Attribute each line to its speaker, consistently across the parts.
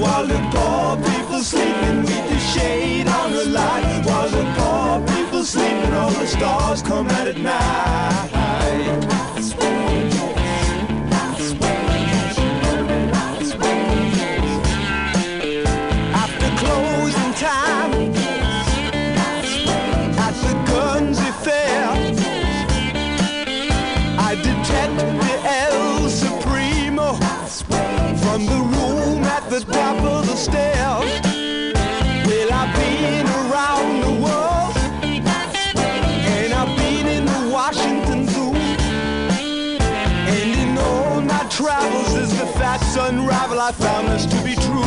Speaker 1: while the poor people sleeping with the shade on the light. While the poor people sleeping, all the stars come out at night. I this to be true.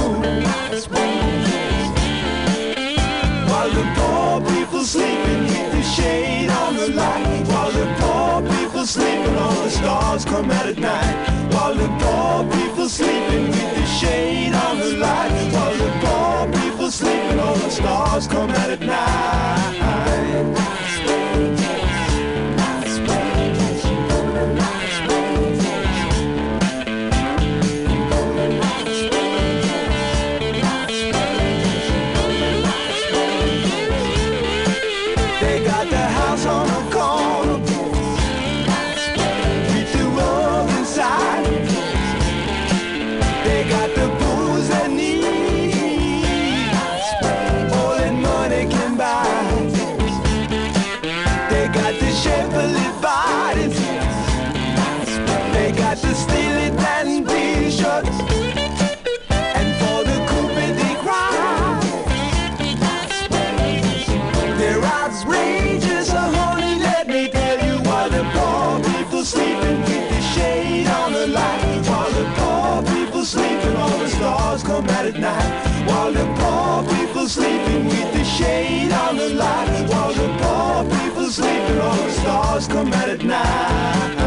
Speaker 1: While the poor people sleeping with the shade on the light. While the poor people sleeping, all the stars come out at night. While the poor people sleeping with the shade on the light. While the poor people sleeping, all the stars come out at night. Sleeping with the shade on the light While the poor people sleeping, all the stars come out at night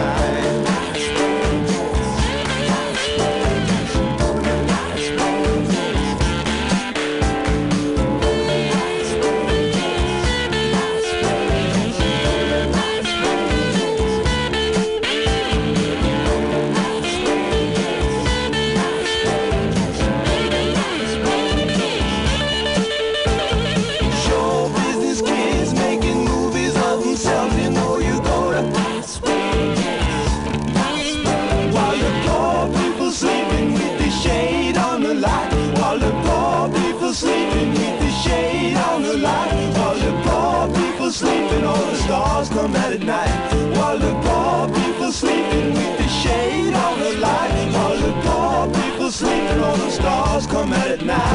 Speaker 1: stars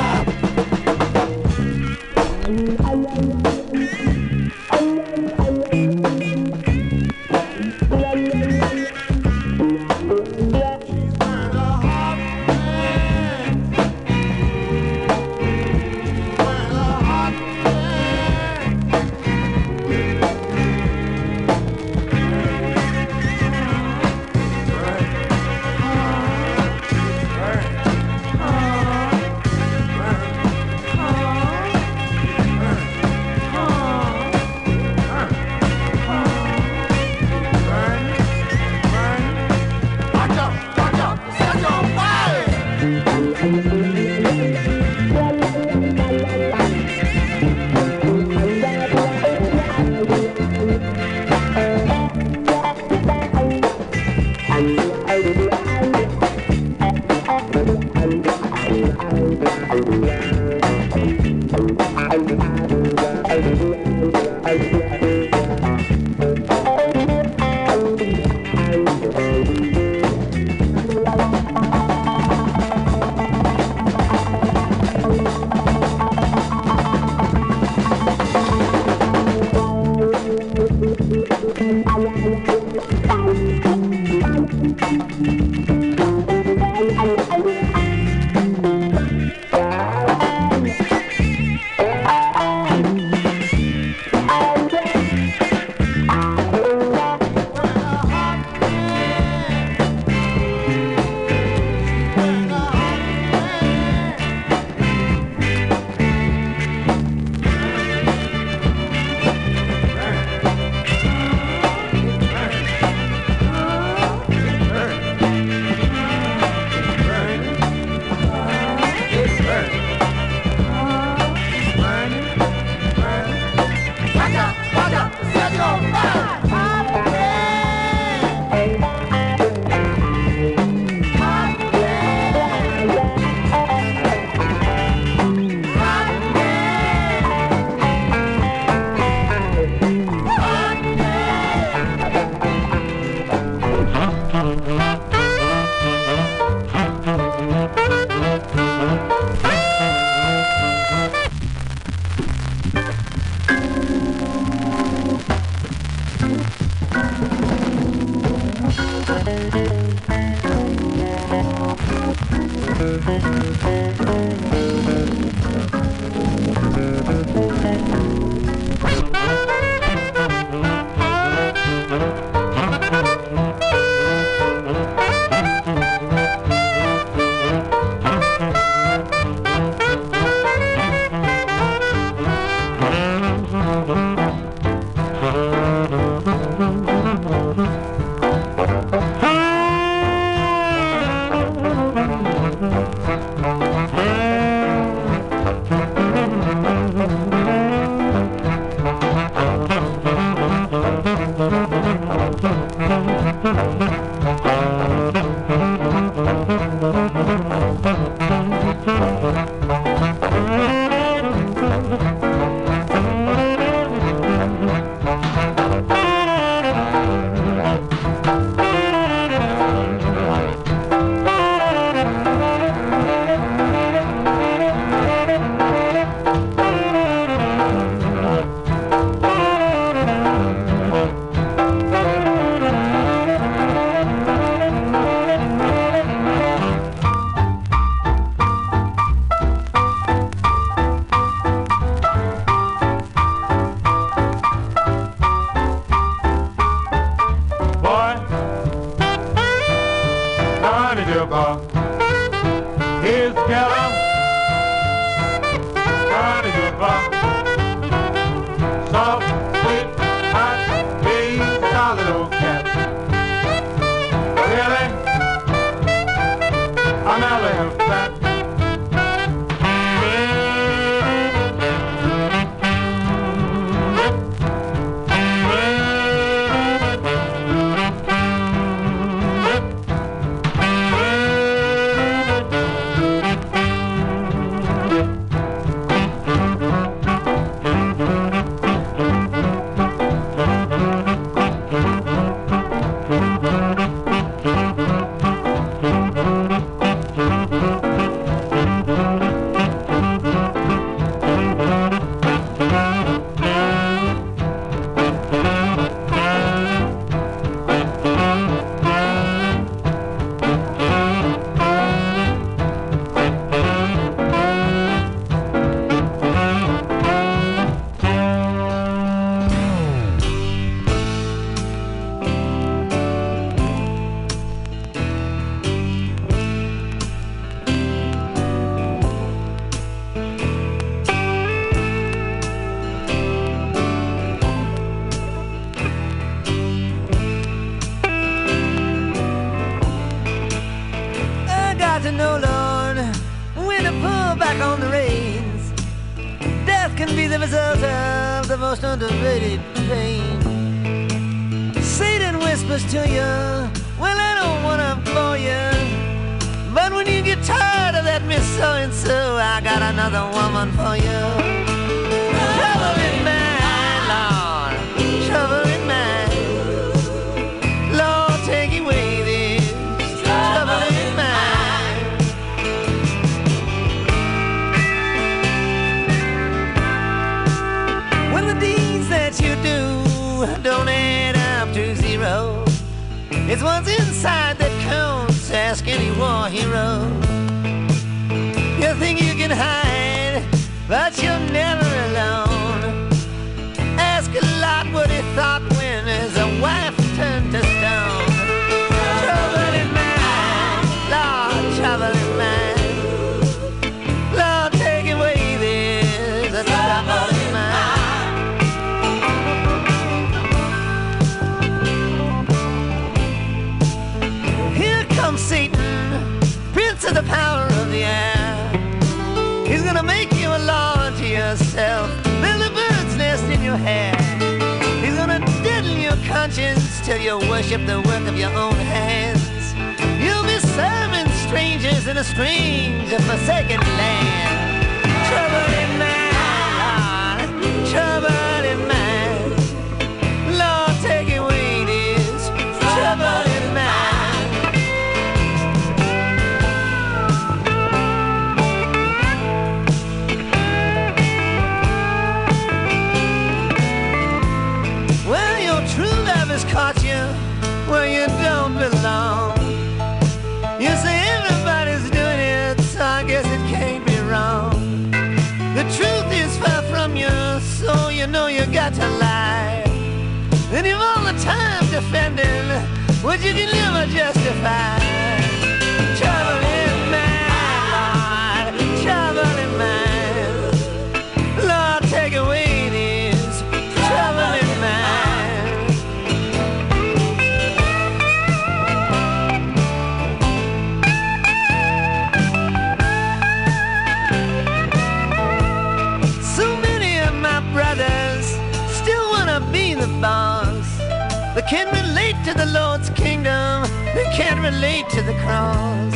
Speaker 2: They can't relate to the Lord's kingdom. They can't relate to the cross.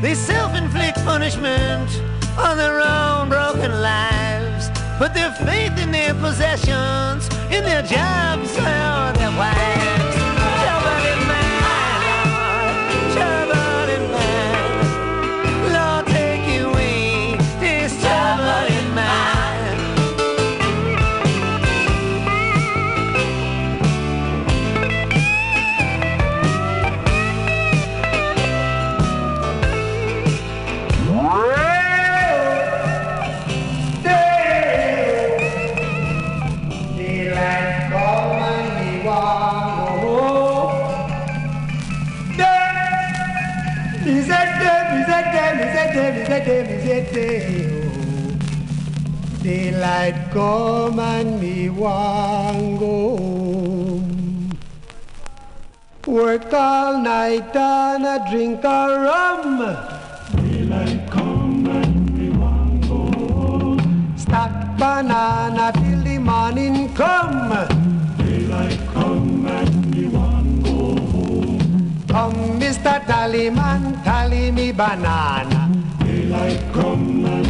Speaker 2: They self-inflict punishment on their own broken lives. Put their faith in their possessions, in their jobs or their wives.
Speaker 1: Come and me want go home. Work all night and a drink a rum. Daylight come and me want go home. Stack banana till the morning come. Daylight come and me want go home. Come, Mr. Tallyman, tally me banana. Daylight come and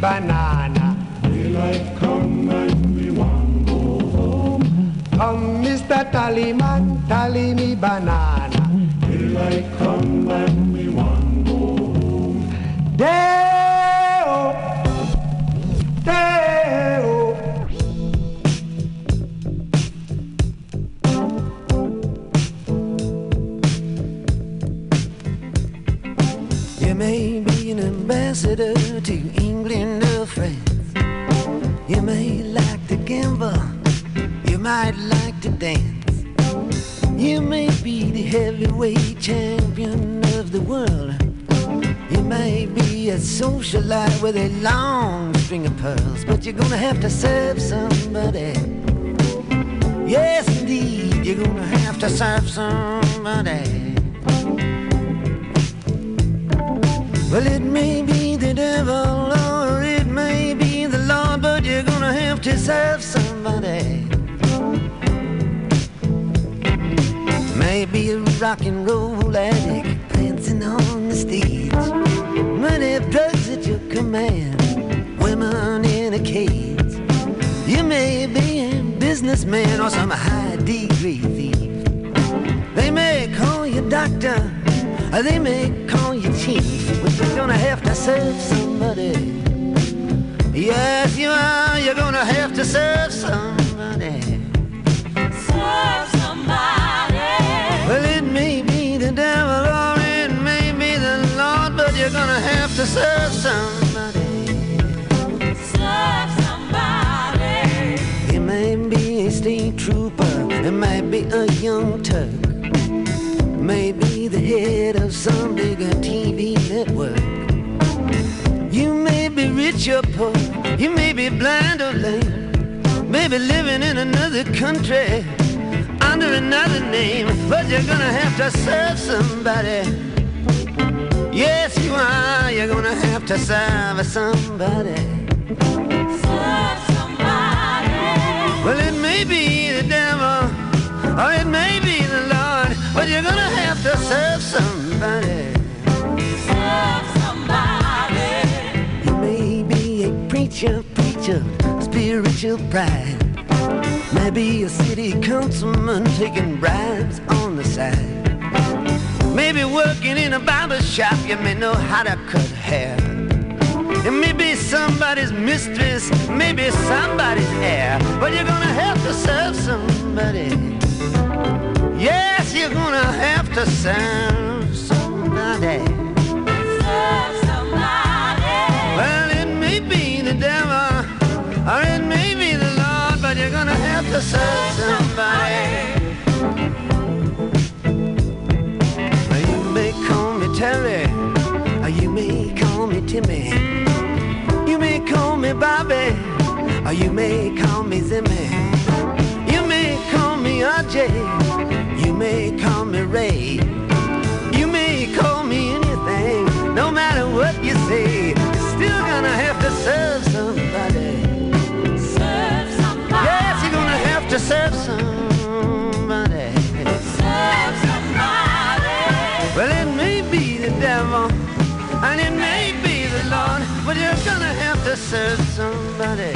Speaker 1: banana.
Speaker 3: Daylight come and we want go home.
Speaker 1: Come, Mr. Tallyman, tally me banana.
Speaker 3: Daylight come and
Speaker 2: socialite with a long string of pearls, but you're gonna have to serve somebody. Yes, indeed, you're gonna have to serve somebody. Well, it may be the devil or it may be the Lord, but you're gonna have to serve somebody. Maybe a rock and roll addict dancing on the stage. Money, drugs at your command, women in a cage. You may be a businessman or some high degree thief. They may call you doctor, or they may call you chief, but you're gonna have to serve somebody. Yes, you are. You're gonna have to serve somebody.
Speaker 4: Serve somebody.
Speaker 2: You're gonna have to serve somebody.
Speaker 4: Serve somebody.
Speaker 2: It may be a state trooper, it might be a young Turk, maybe the head of some bigger TV network. You may be rich or poor, you may be blind or lame, maybe living in another country under another name, but you're gonna have to serve somebody. Yes, you are. You're gonna have to serve somebody.
Speaker 4: Serve somebody.
Speaker 2: Well, it may be the devil, or it may be the Lord, but you're gonna have to serve somebody.
Speaker 4: Serve somebody.
Speaker 2: You may be a preacher, preacher, spiritual pride. Maybe a city councilman taking bribes on the side. Maybe working in a barber shop, you may know how to cut hair. It may be somebody's mistress, maybe somebody's heir, but you're gonna have to serve somebody. Yes, you're gonna have to serve somebody.
Speaker 4: Serve somebody.
Speaker 2: Well, it may be the devil, or it may be the Lord, but you're gonna have to serve somebody. Terry, or ah, you may call me Timmy. You may call me Bobby, or you may call me Zimmy. You may call me RJ, you may call me Ray. You may call me anything, no matter what you say. You're still gonna have to serve somebody.
Speaker 4: Serve somebody.
Speaker 2: Yes, you're gonna have to serve somebody. To serve somebody.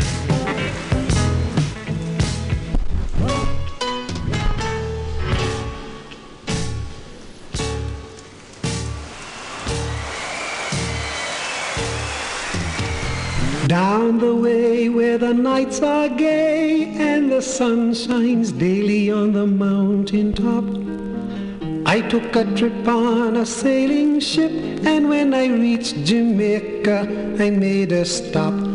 Speaker 5: Down the way where the nights are gay and the sun shines daily on the mountain top. I took a trip on a sailing ship and when I reached Jamaica I made a stop.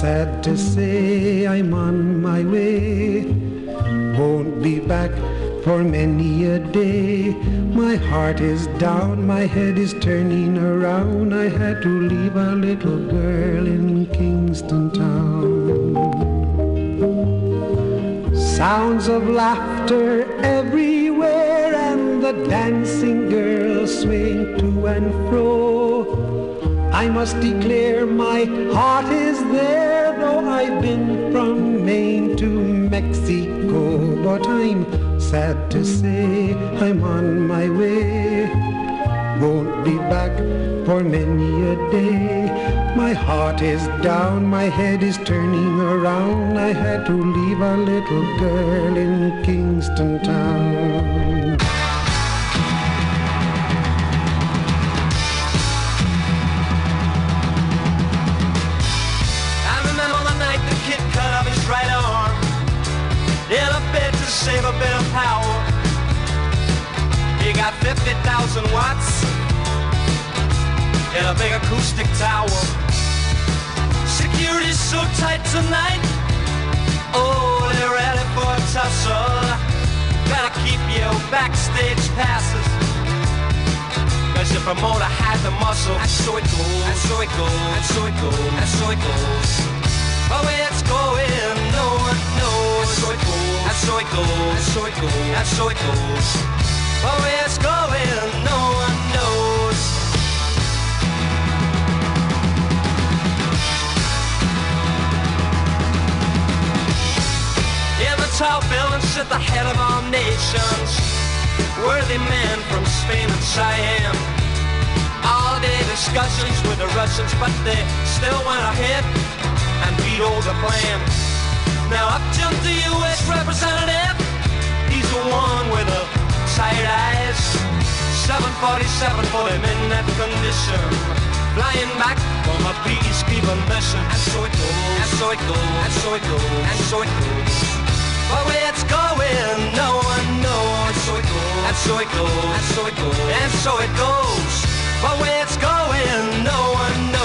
Speaker 3: Sad to say I'm on my way. Won't be back for many a day. My heart is down, my head is turning around. I had to leave a little girl in Kingston Town. Sounds of laughter everywhere and the dancing girls swing to and fro. I must declare my heart is for many a day. My heart is down, my head is turning around. I had to leave a little girl in Kingston Town.
Speaker 6: I remember the night the kid cut off his right arm in a bid to save a bit of power. He got 50,000 watts in a big acoustic tower. Security's so tight tonight. Oh, they're ready for a tussle. Gotta keep your backstage passes. Cause your promoter had the muscle. And so it goes, and so it goes, and so it goes, and so it goes. Where it's going, no one knows. And so it goes, and so it goes, and so it goes, and so it goes. Where it's going, no tall building sit the head of all nations. Worthy men from Spain and Siam. All day discussions with the Russians, but they still went ahead and beat all the plan. Now up jumped the U.S. representative. He's the one with the tired eyes. 747 for him in that condition. Flying back from a peacekeeping mission. And so it goes, and so it goes, and so it goes, and so it goes. But where it's going, no one knows. And so it goes, and so it goes, and so it goes, and so it goes. But where it's going, no one knows.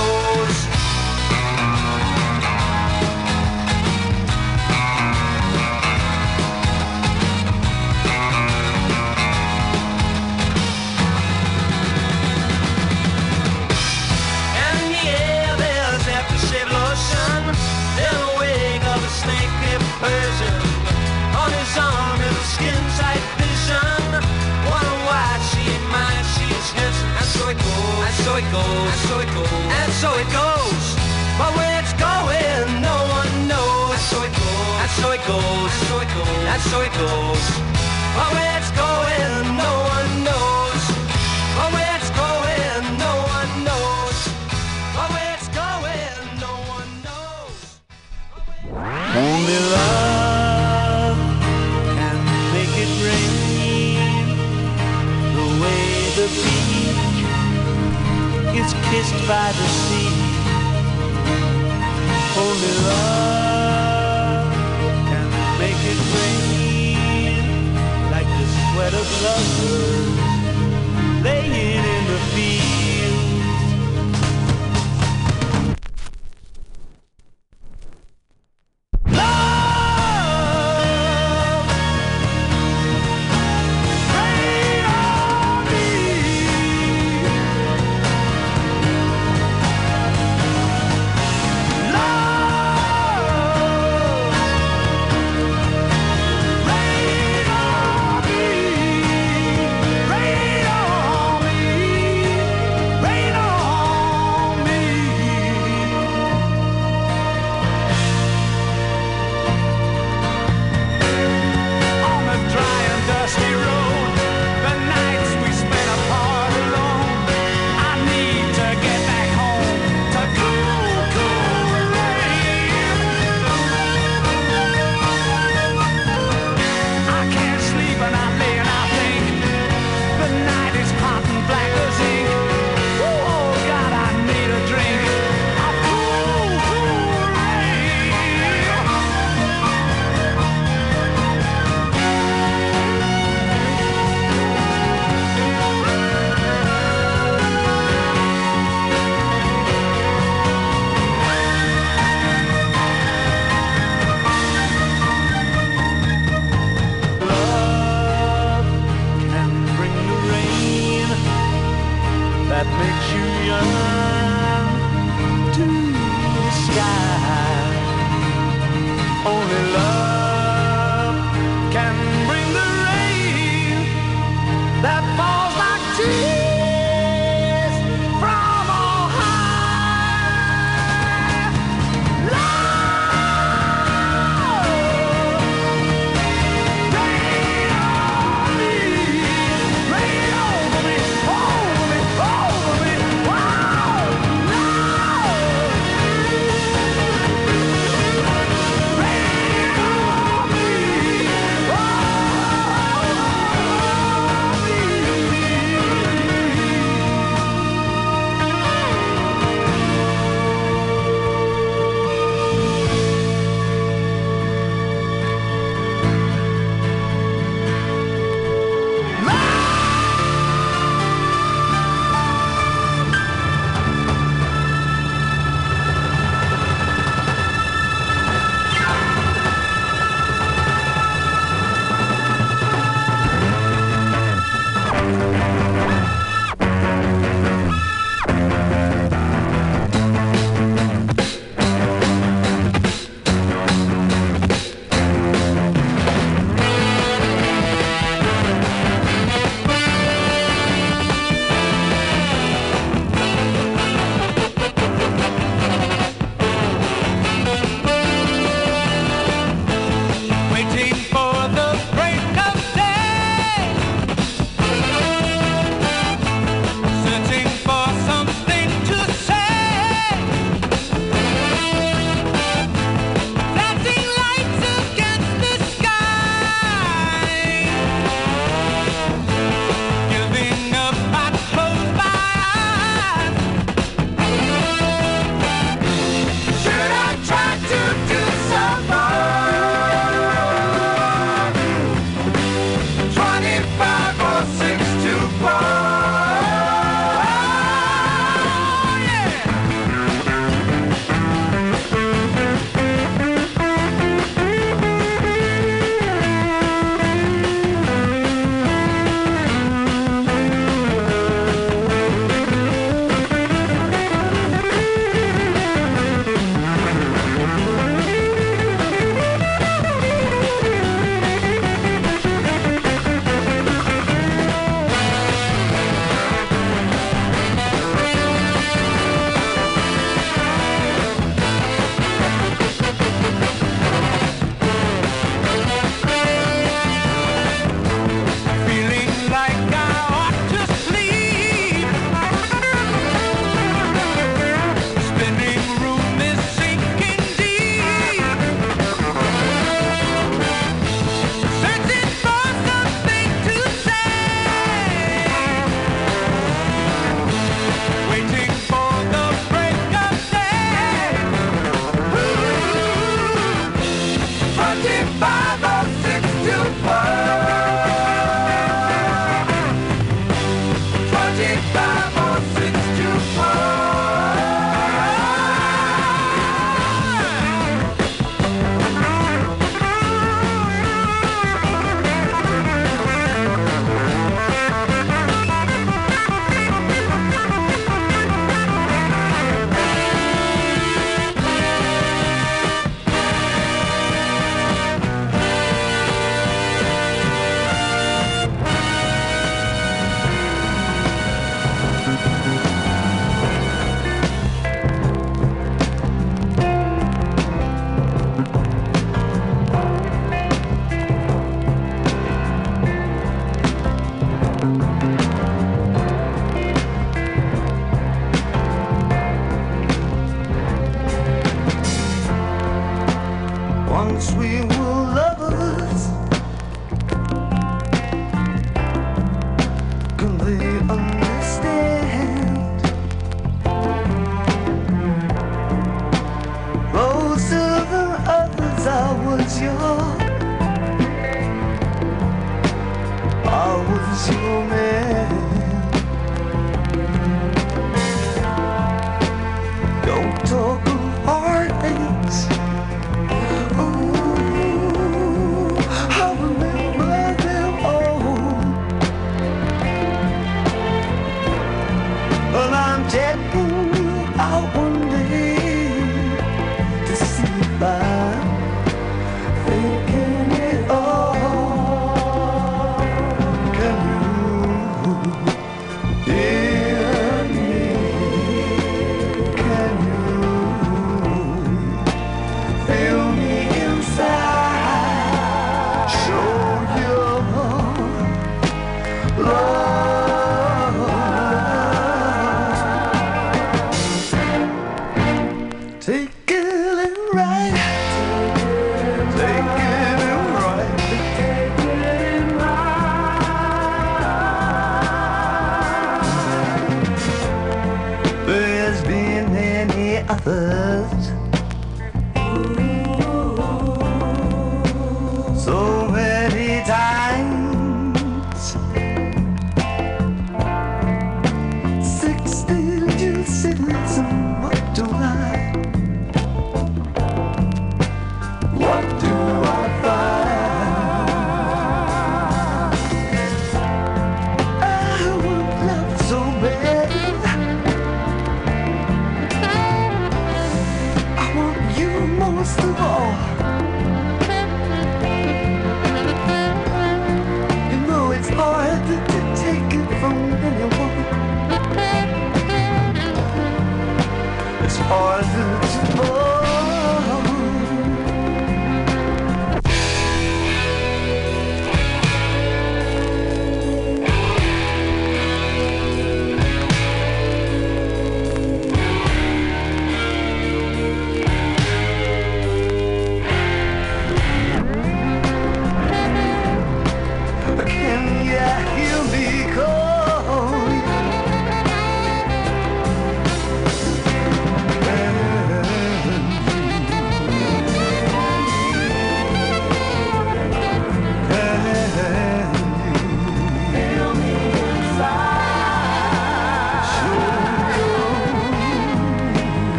Speaker 6: Goes, and so it goes, and so it goes. But where it's going, no one knows. And so it goes, and so it goes, and so it goes, and so it goes. But where it's going, no one knows. But where it's going, no one knows. But where it's going, no one knows.
Speaker 1: Only love kissed by the sea. Only love can make it rain like the sweat of lovers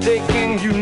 Speaker 1: taking you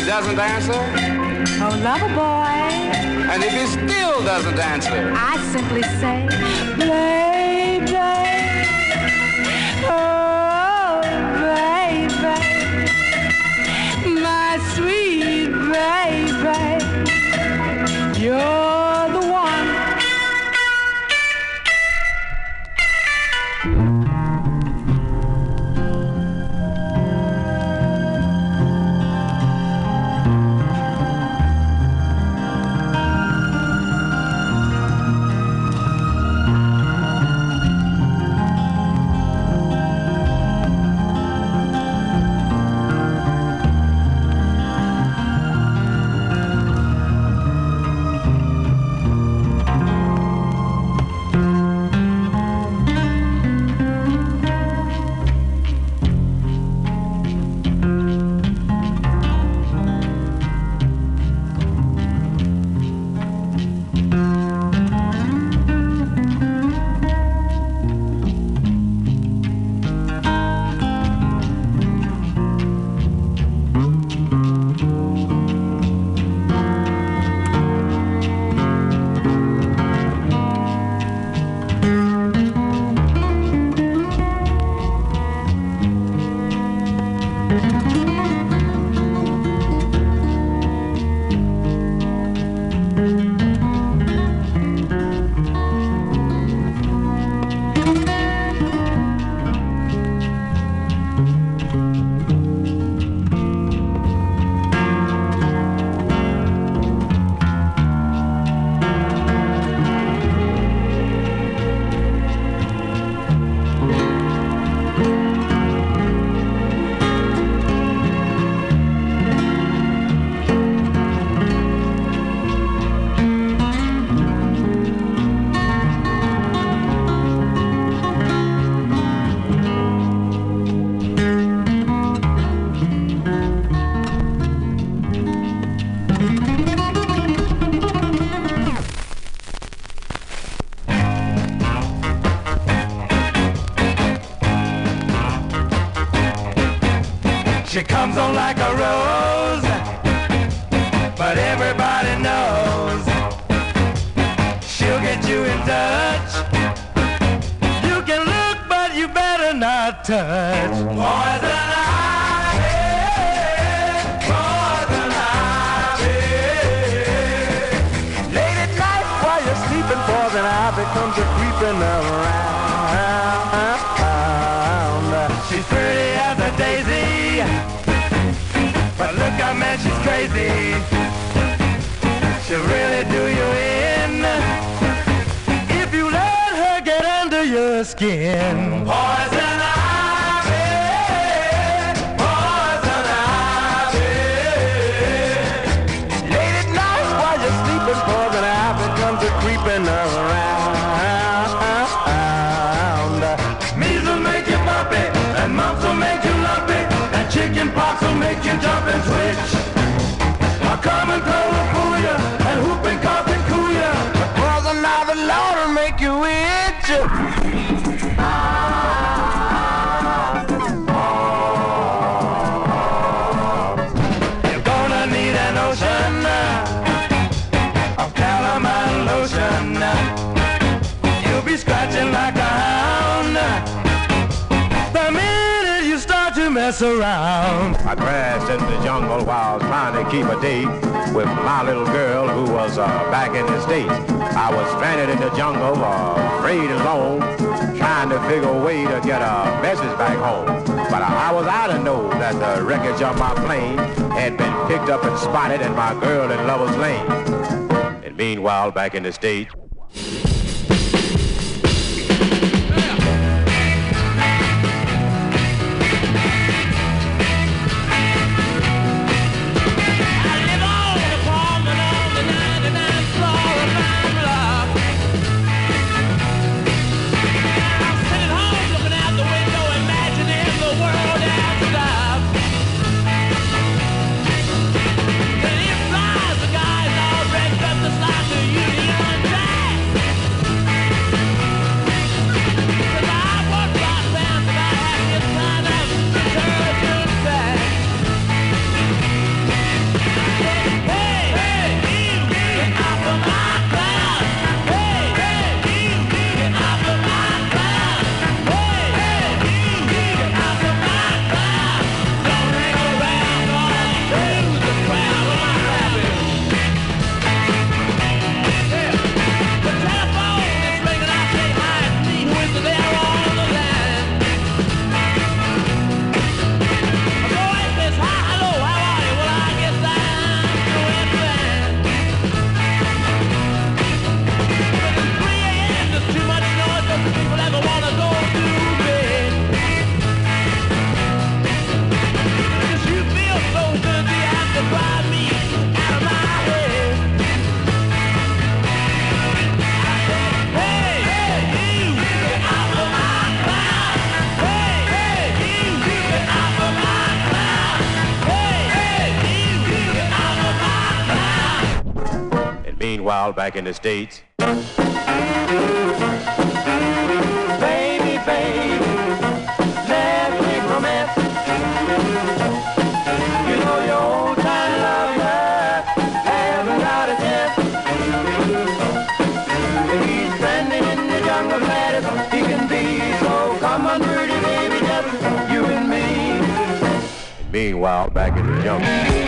Speaker 7: he doesn't answer?
Speaker 5: Oh, lover boy.
Speaker 7: And if he still doesn't answer?
Speaker 5: I simply say. Oh, baby. My sweet baby. You're
Speaker 7: comes on like around.
Speaker 2: I crashed in the jungle while I was trying to keep a date with my little girl who was uh, back in the States. I was stranded in the jungle, uh, afraid alone, trying to figure a way to get a message back home. But I was out of know that the wreckage of my plane had been picked up and spotted and my girl in Lover's Lane. And meanwhile, back in the States,
Speaker 5: just you and me.
Speaker 2: and meanwhile, back in the jungle.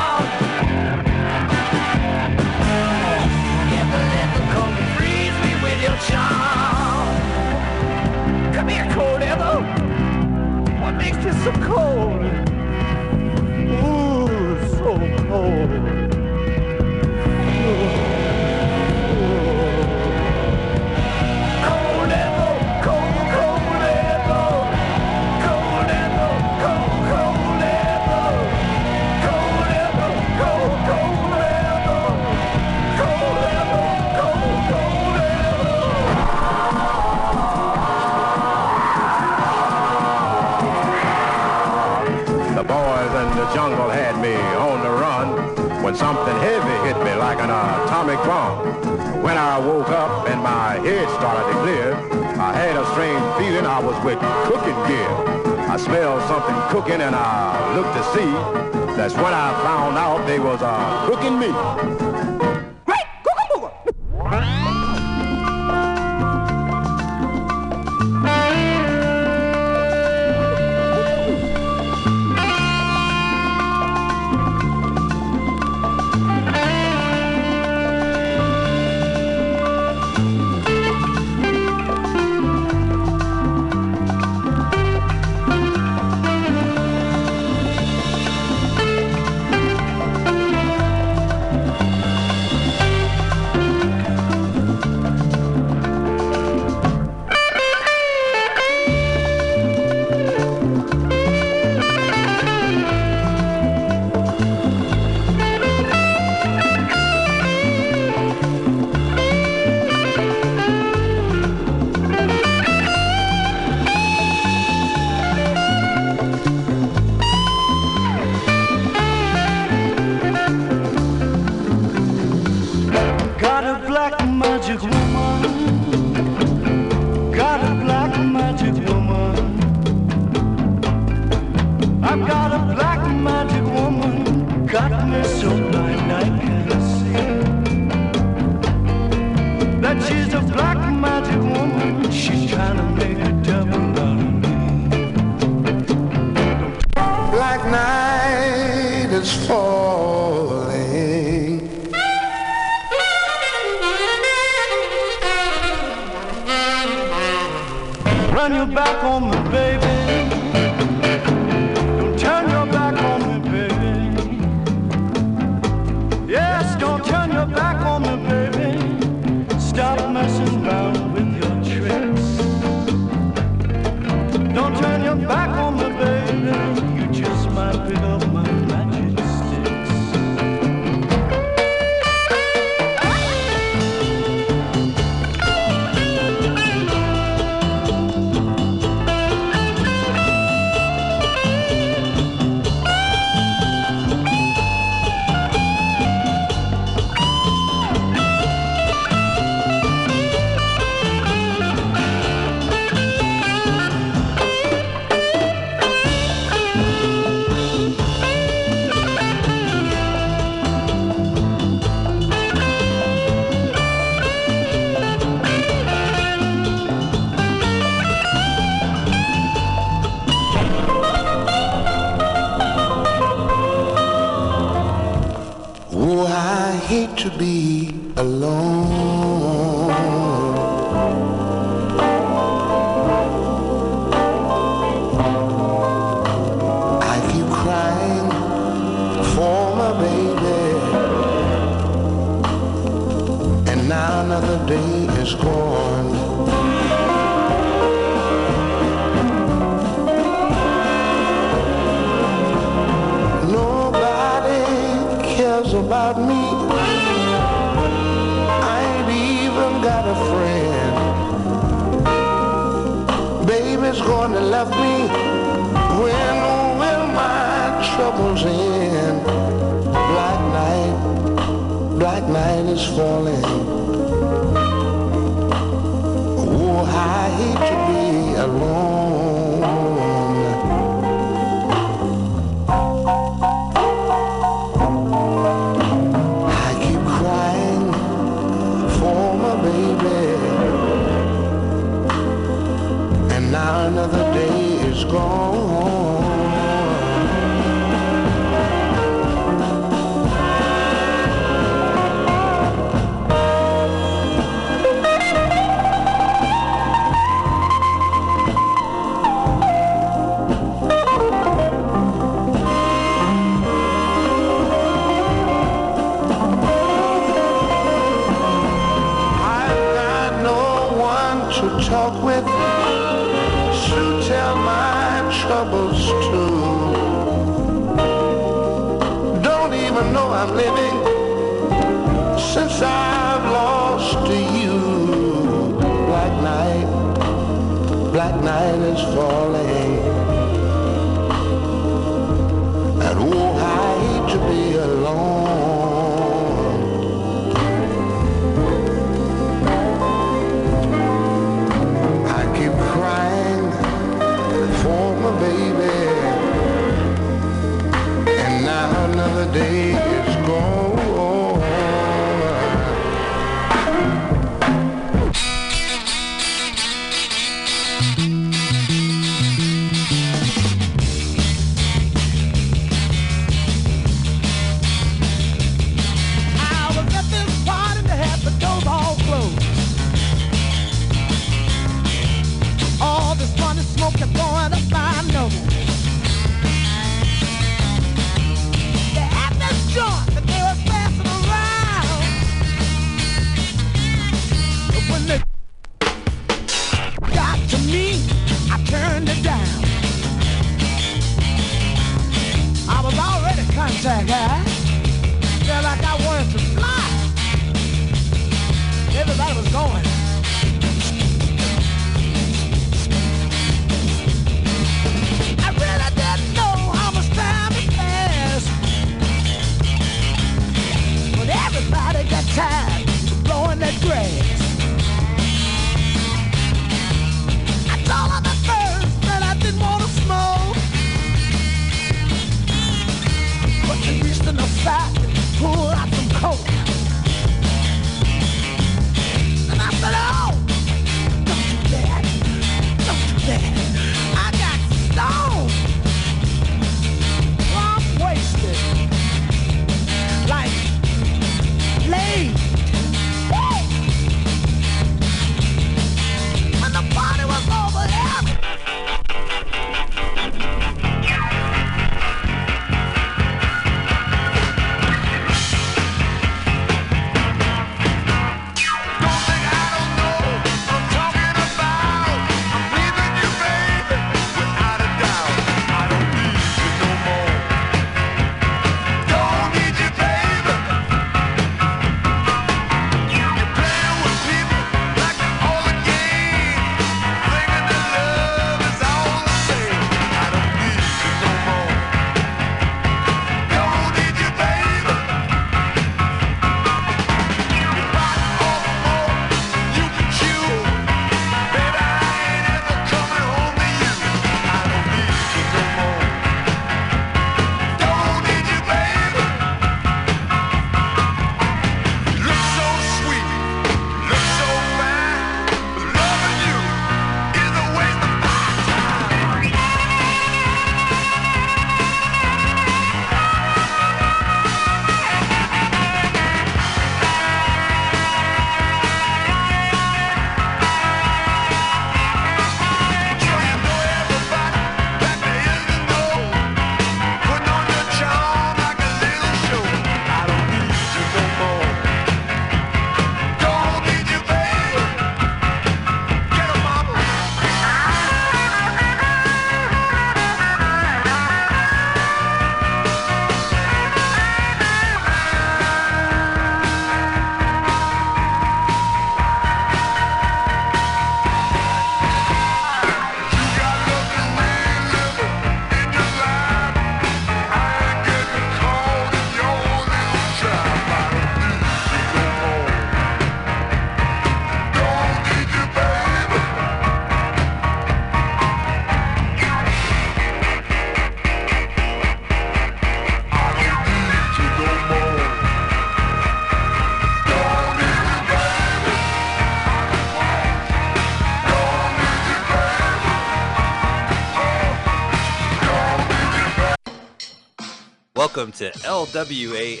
Speaker 8: Welcome to LWAFLMOYT,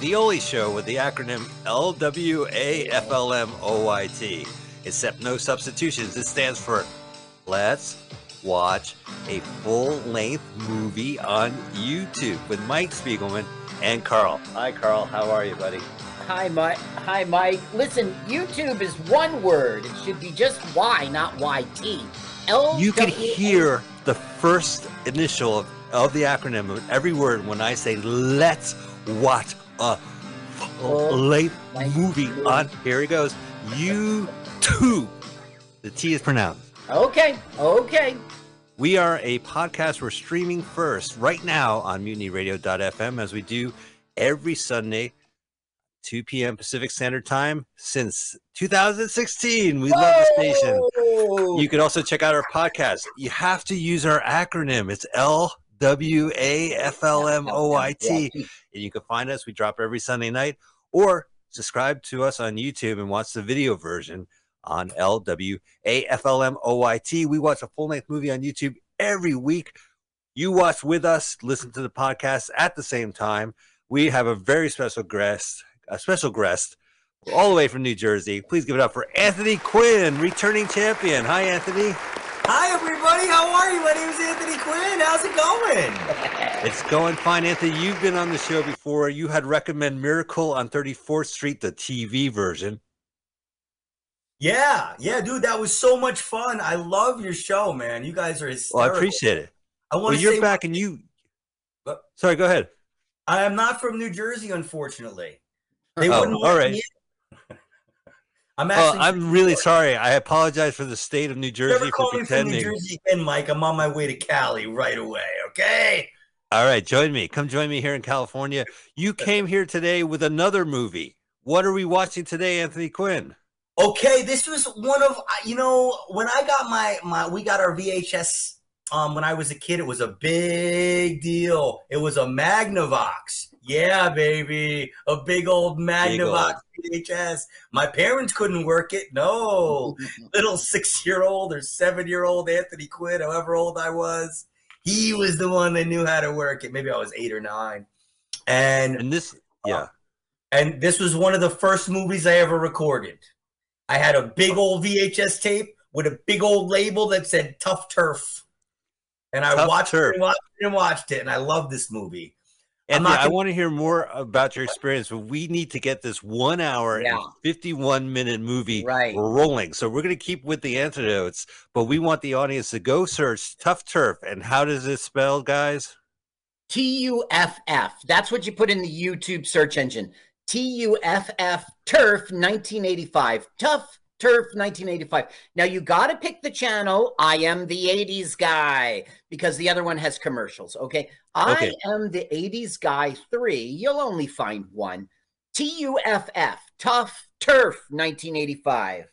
Speaker 8: the only show with the acronym LWAFLMOYT. Except no substitutions. It stands for Let's Watch a Full Length Movie on YouTube with Mike Spiegelman and Carl. Hi, Carl. How are you, buddy?
Speaker 9: Hi, Mike. Hi, Mike. Listen, YouTube is one word. It should be just Y, not YT. L.
Speaker 8: You can hear the first initial of, of the acronym of every word when I say let's watch a length movie on here he goes YouTube. The T is pronounced.
Speaker 9: Okay. Okay.
Speaker 8: We are a podcast. We're streaming first right now on mutinyradio.fm as we do every Sunday, 2 p.m. Pacific Standard Time since 2016. We love the station. You can also check out our podcast. You have to use our acronym. It's L W A F L M O Y T. And you can find us. We drop every Sunday night or subscribe to us on YouTube and watch the video version on LWAFLMOYT. We watch a full length movie on YouTube every week. You watch with us, listen to the podcast at the same time. We have a very special guest, a special guest all the way from New Jersey. Please give it up for Anthony Quinn, returning champion. Hi, Anthony.
Speaker 10: Hi, everybody. You? My name is Anthony Quinn. How's it going?
Speaker 8: It's going fine, Anthony. You've been on the show before. You had recommend Miracle on 34th Street, the TV version.
Speaker 10: Yeah, yeah, dude, that was so much fun. I love your show, man. You guys are
Speaker 8: Well. I appreciate it.
Speaker 10: I want
Speaker 8: Well, you're back and you. Sorry, go ahead.
Speaker 10: I am not from New Jersey, unfortunately. They
Speaker 8: Oh,
Speaker 10: wouldn't
Speaker 8: all right.
Speaker 10: Me in. I'm
Speaker 8: Well,
Speaker 10: actually.
Speaker 8: I'm really sorry. I apologize for the state of New Jersey
Speaker 10: Never
Speaker 8: for
Speaker 10: call me from New. Jersey again, Mike. I'm on my way to Cali right away. Okay.
Speaker 8: All right, join me. Come join me here in California. You came here today with another movie. What are we watching today, Anthony Quinn?
Speaker 10: Okay, this was one of you know when I got my my we got our VHS um when I was a kid it was a big deal. It was a Magnavox. Yeah, baby, a big old Magnavox VHS. My parents couldn't work it. No, little six year old or seven year old Anthony Quinn, however old I was, he was the one that knew how to work it. Maybe I was eight or nine, and
Speaker 8: and this uh, yeah.
Speaker 10: and this was one of the first movies I ever recorded. I had a big old VHS tape with a big old label that said Tough Turf. And I
Speaker 8: Tough
Speaker 10: watched
Speaker 8: Turf.
Speaker 10: it and watched it and watched it, and I love this movie.
Speaker 8: Anthony,
Speaker 10: not
Speaker 8: I want to hear more about your experience, but we need to get this one hour
Speaker 9: Yeah.
Speaker 8: and 51 minute movie
Speaker 9: Right.
Speaker 8: rolling. So we're going to keep with the antidotes, but we want the audience to go search Tough Turf. And how does it spell, guys?
Speaker 9: T U F F. That's what you put in the YouTube search engine. T U F F Turf 1985. Tough Turf 1985. Now you got to pick the channel. I am the 80s guy because the other one has commercials. Okay. I am the 80s guy 3. You'll only find one. T U F F. Tough Turf 1985.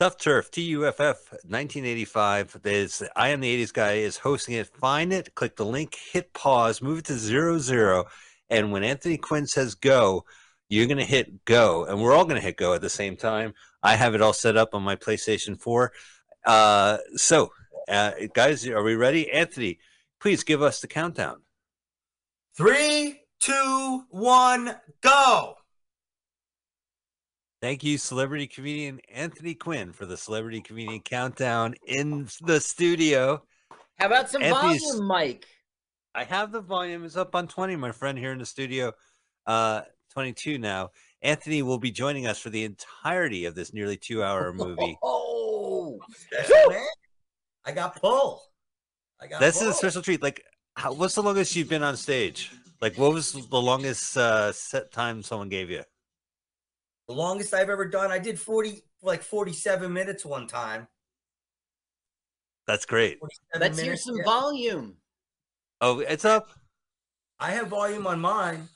Speaker 8: Tough Turf, T U F F, 1985. There's I am the 80s guy is hosting it. Find it, click the link, hit pause, move it to zero zero, and when Anthony Quinn says go, you're gonna hit go, and we're all gonna hit go at the same time. I have it all set up on my PlayStation 4. Uh, so, uh, guys, are we ready? Anthony, please give us the countdown.
Speaker 10: Three, two, one, go.
Speaker 8: Thank you, celebrity comedian Anthony Quinn, for the celebrity comedian countdown in the studio.
Speaker 9: How about some
Speaker 8: Anthony's-
Speaker 9: volume, Mike?
Speaker 8: I have the volume. It's up on 20, my friend here in the studio. Uh 22 now. Anthony will be joining us for the entirety of this nearly two hour movie.
Speaker 10: Oh, special man. I got pull. I got
Speaker 8: This is a special treat. Like, how, what's the longest you've been on stage? Like, what was the longest uh, set time someone gave you?
Speaker 10: the longest I've ever done. I did 40, like 47 minutes one time.
Speaker 8: That's great.
Speaker 9: Let's hear some
Speaker 10: yeah.
Speaker 9: volume.
Speaker 8: Oh, it's up.
Speaker 10: I have volume on mine.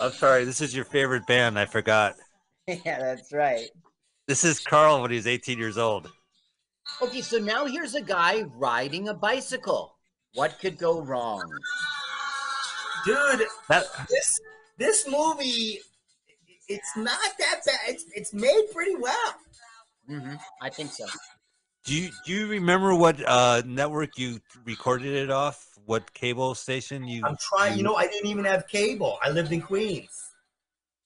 Speaker 8: I'm sorry. This is your favorite band. I forgot.
Speaker 9: yeah, that's right.
Speaker 8: This is Carl when he's 18 years old.
Speaker 9: Okay, so now here's a guy riding a bicycle. What could go wrong?
Speaker 10: Dude,
Speaker 8: That
Speaker 10: this this movie it's not that bad. It's it's made pretty well.
Speaker 9: Mm-hmm. I think so.
Speaker 8: Do you do you remember what uh, network you recorded it off? What cable station you?
Speaker 10: I'm trying, you know, I didn't even have cable. I lived in Queens.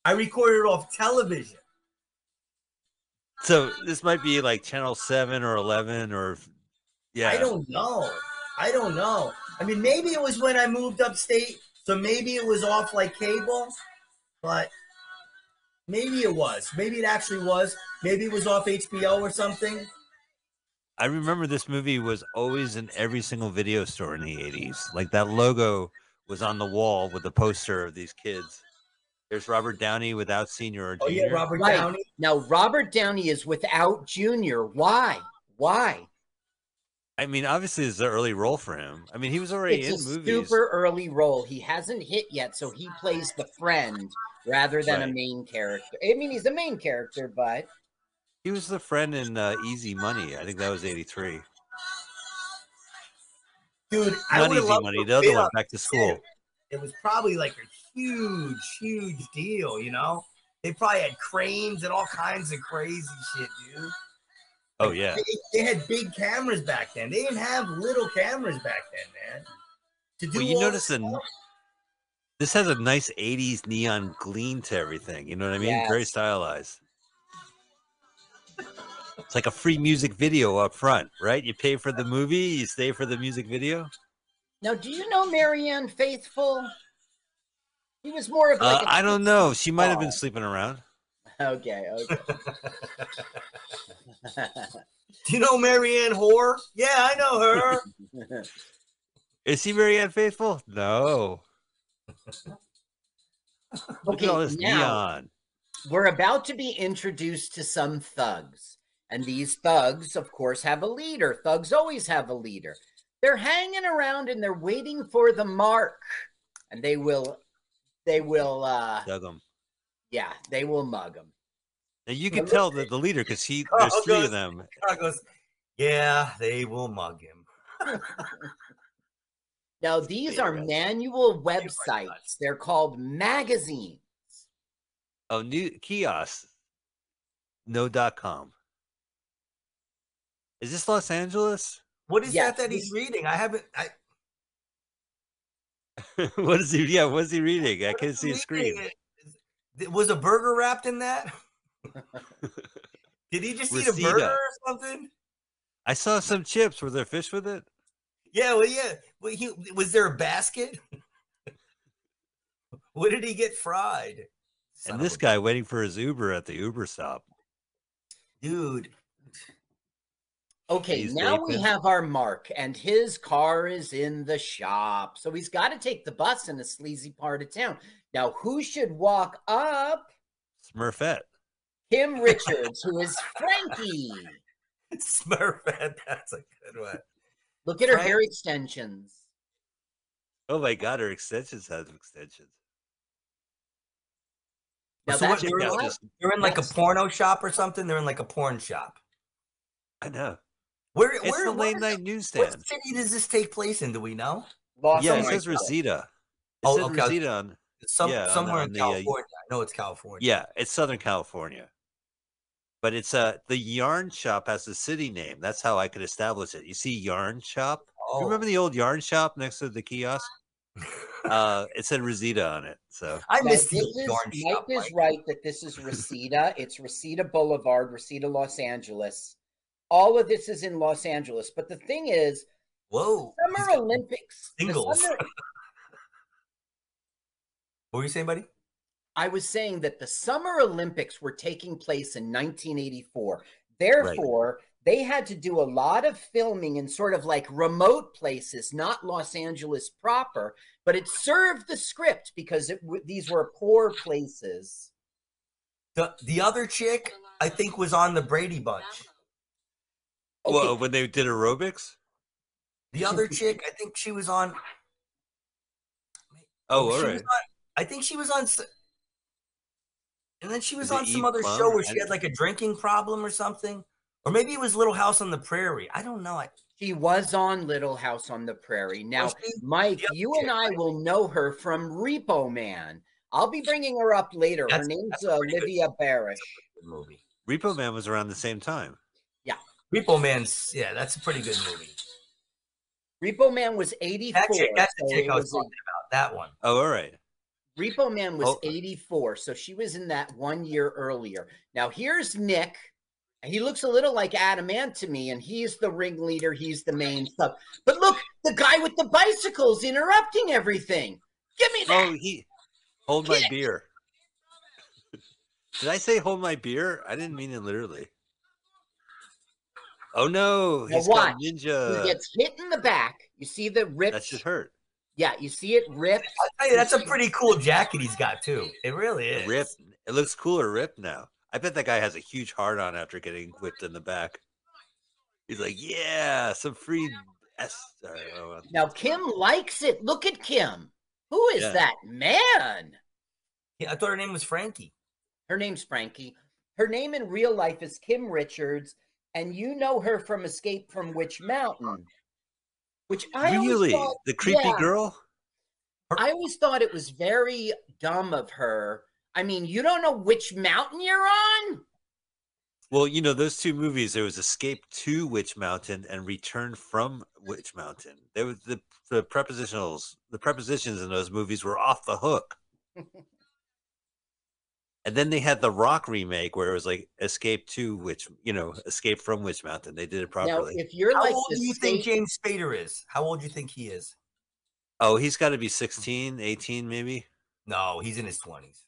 Speaker 10: I recorded it off television.
Speaker 8: So this might be like channel seven or eleven or yeah.
Speaker 10: I don't know. I don't know. I mean, maybe it was when I moved upstate, so maybe it was off like cable, but maybe it was. Maybe it actually was. Maybe it was off HBO or something.
Speaker 8: I remember this movie was always in every single video store in the 80s. Like that logo was on the wall with the poster of these kids. There's Robert Downey without senior or junior.
Speaker 10: Oh yeah, Robert
Speaker 9: Right.
Speaker 10: Downey.
Speaker 9: Now, Robert Downey is without Junior. Why? Why?
Speaker 8: I mean, obviously, it's an early role for him. I mean, he was already
Speaker 9: It's
Speaker 8: in
Speaker 9: a
Speaker 8: movies.
Speaker 9: super early role. He hasn't hit yet, so he plays the friend rather than
Speaker 8: Right.
Speaker 9: a main character. I mean, he's the main character, but
Speaker 8: He was the friend in uh, Easy Money. I think that was 83.
Speaker 10: Dude,
Speaker 8: Not Easy Money, the other one, Back to School.
Speaker 10: It was probably like a huge, huge deal, you know. They probably had cranes and all kinds of crazy shit, dude.
Speaker 8: Oh yeah.
Speaker 10: They, they had big cameras back then. They didn't have little cameras back then, man. To do
Speaker 8: Well, you notice the this has a nice '80s neon gleam to everything. You know what I mean? Very stylized. It's like a free music video up front, right? You pay for the movie, you stay for the music video.
Speaker 9: Now, do you know Marianne Faithfull? He was more of
Speaker 8: Uh,
Speaker 9: like a
Speaker 8: I don't know. She might have been sleeping around.
Speaker 9: Okay, okay.
Speaker 10: Do you know Marianne Hoare? Yeah, I know her.
Speaker 8: Is he Marianne Faithfull? No. Look
Speaker 9: Okay,
Speaker 8: at all this
Speaker 9: now-
Speaker 8: neon.
Speaker 9: We're about to be introduced to some thugs. And these thugs, of course, have a leader. Thugs always have a leader. They're hanging around and they're waiting for the mark. And they will, they will, uh,
Speaker 8: Dug 'em.
Speaker 9: yeah, they will mug them.
Speaker 8: And you can tell that the leader because he
Speaker 10: Carl
Speaker 8: there's three
Speaker 10: goes-
Speaker 8: of them.
Speaker 10: Carl goes, yeah, they will mug him.
Speaker 9: Now, these are manual websites. They're called magazines.
Speaker 8: Oh, new kiosk. No dot com. Is this Los Angeles?
Speaker 10: What is
Speaker 9: Yes,
Speaker 10: that that he's reading? I haven't. I,
Speaker 8: what is he? Yeah, what's he reading? I can't see a screen.
Speaker 10: Th- Was a burger wrapped in that? Did he just eat a burger or something?
Speaker 8: I saw some chips. Were there fish with it?
Speaker 10: Yeah, well, yeah. Well, he, was there a basket? what did he get fried?
Speaker 8: and this guy waiting for his Uber at the Uber stop.
Speaker 10: Dude.
Speaker 9: Okay,
Speaker 8: He's
Speaker 9: now we have our mark, and his car is in the shop. So he's got to take the bus in a sleazy part of town. Now, who should walk up?
Speaker 8: Smurfette.
Speaker 9: Kim Richards, who is Frankie.
Speaker 10: Smurfette. That's a good one.
Speaker 9: Look at her
Speaker 10: Frank-
Speaker 9: hair extensions.
Speaker 8: Oh my God, her extensions have extensions.
Speaker 9: Now
Speaker 10: so what,
Speaker 9: that's
Speaker 10: they're, in like, they're in like a porno shop or something? They're in like a porn shop.
Speaker 8: I know.
Speaker 10: Where,
Speaker 8: It's
Speaker 10: where,
Speaker 8: the late
Speaker 10: is-
Speaker 8: night
Speaker 10: What
Speaker 8: newsstand.
Speaker 10: city does this take place in? Do we know?
Speaker 9: Los
Speaker 8: Yeah, it
Speaker 9: Angeles.
Speaker 8: says Reseda. It
Speaker 10: Oh,
Speaker 8: says
Speaker 10: okay, I was-
Speaker 8: Reseda on.
Speaker 10: Some,
Speaker 8: Yeah,
Speaker 10: somewhere
Speaker 8: on
Speaker 10: in
Speaker 8: the, uh,
Speaker 10: California. I know it's California.
Speaker 8: Yeah, it's Southern California. But it's uh the yarn shop has a city name. That's how I could establish it. You see yarn shop?
Speaker 10: Oh.
Speaker 8: You remember the old yarn shop next to the kiosk? uh it said Rosita on it. So
Speaker 10: I
Speaker 9: Now,
Speaker 10: missed the
Speaker 9: this
Speaker 10: old
Speaker 9: is,
Speaker 10: yarn
Speaker 9: Mike
Speaker 10: shop.
Speaker 9: is right that this is Reseda. it's Reseda Boulevard, Reseda, Los Angeles. All of this is in Los Angeles. But the thing is,
Speaker 10: Whoa.
Speaker 9: Summer Olympics.
Speaker 10: Singles.
Speaker 9: Summer-
Speaker 10: What were you saying, buddy?
Speaker 9: I was saying that the Summer Olympics were taking place in 1984. Therefore, they had to do a lot of filming in sort of like remote places, not Los Angeles proper, but it served the script because it, w- these were poor places.
Speaker 10: The the other chick, I think, was on the Brady Bunch.
Speaker 9: Okay,
Speaker 8: Whoa, when they did aerobics?
Speaker 10: The other chick, I think she was on.
Speaker 8: Oh, all
Speaker 10: she
Speaker 8: right.
Speaker 10: was on- I think she was on. And then she was
Speaker 8: Is it
Speaker 10: on some other
Speaker 8: Plum?
Speaker 10: show where she had like a drinking problem or something, or maybe it was Little House on the Prairie. I don't know. I,
Speaker 9: She was on Little House on the Prairie. Now,
Speaker 10: she?
Speaker 9: Mike,
Speaker 10: The
Speaker 9: you
Speaker 10: chick,
Speaker 9: and I
Speaker 10: right?
Speaker 9: will know her from Repo Man. I'll be bringing her up later. her name's
Speaker 10: that's a uh, pretty good-
Speaker 9: Olivia
Speaker 10: Barash. movie.
Speaker 8: Repo Man was around the same time.
Speaker 10: Repo Man's yeah, that's a pretty good movie.
Speaker 9: Repo Man was 84.
Speaker 10: That chick, that's the
Speaker 9: so
Speaker 10: chick I was
Speaker 9: was a-
Speaker 10: about. That one.
Speaker 8: Oh, all right.
Speaker 9: Repo Man was
Speaker 8: Oh.
Speaker 9: 84, so she was in that one year earlier. Now here's Nick. He looks a little like Adam Ant to me, and he's the ringleader. He's the main stuff. But look, the guy with the bicycles interrupting everything. Give me that.
Speaker 8: Oh, he hold my beer. Did I say hold my beer? I didn't mean it literally. Oh no,
Speaker 9: Now
Speaker 8: he's got ninja.
Speaker 9: he gets hit in the back. You see the rip.
Speaker 8: That should hurt.
Speaker 9: Yeah, you see it rip.
Speaker 10: I you, that's a pretty cool jacket he's got too. It really is.
Speaker 8: Rip. It looks cooler ripped now. I bet that guy has a huge heart on after getting whipped in the back. He's like, yeah, some free S. or,
Speaker 9: Now Kim likes it. Look at Kim. Who is
Speaker 8: Yeah.
Speaker 9: that man?
Speaker 10: Yeah, I thought her name was Frankie.
Speaker 9: Her name's Frankie. Her name in real life is Kim Richards, and you know her from Escape from Witch Mountain. Mm. Which I
Speaker 8: really?
Speaker 9: thought-
Speaker 8: The creepy
Speaker 9: yeah,
Speaker 8: girl?
Speaker 9: I always thought it was very dumb of her. I mean, you don't know which mountain you're on?
Speaker 8: Well, you know those two movies. There was Escape to Witch Mountain and Return from Witch Mountain. There was the the prepositionals, the prepositions in those movies were off the hook. and then they had the Rock remake where it was like Escape to Witch, you know, Escape from Witch Mountain. They did it properly.
Speaker 9: Now, if you're
Speaker 10: How
Speaker 9: like
Speaker 10: old do you think James Spader is? How old do you think he is?
Speaker 8: oh, he's got to be 16, 18 maybe.
Speaker 10: No, he's in his twenties.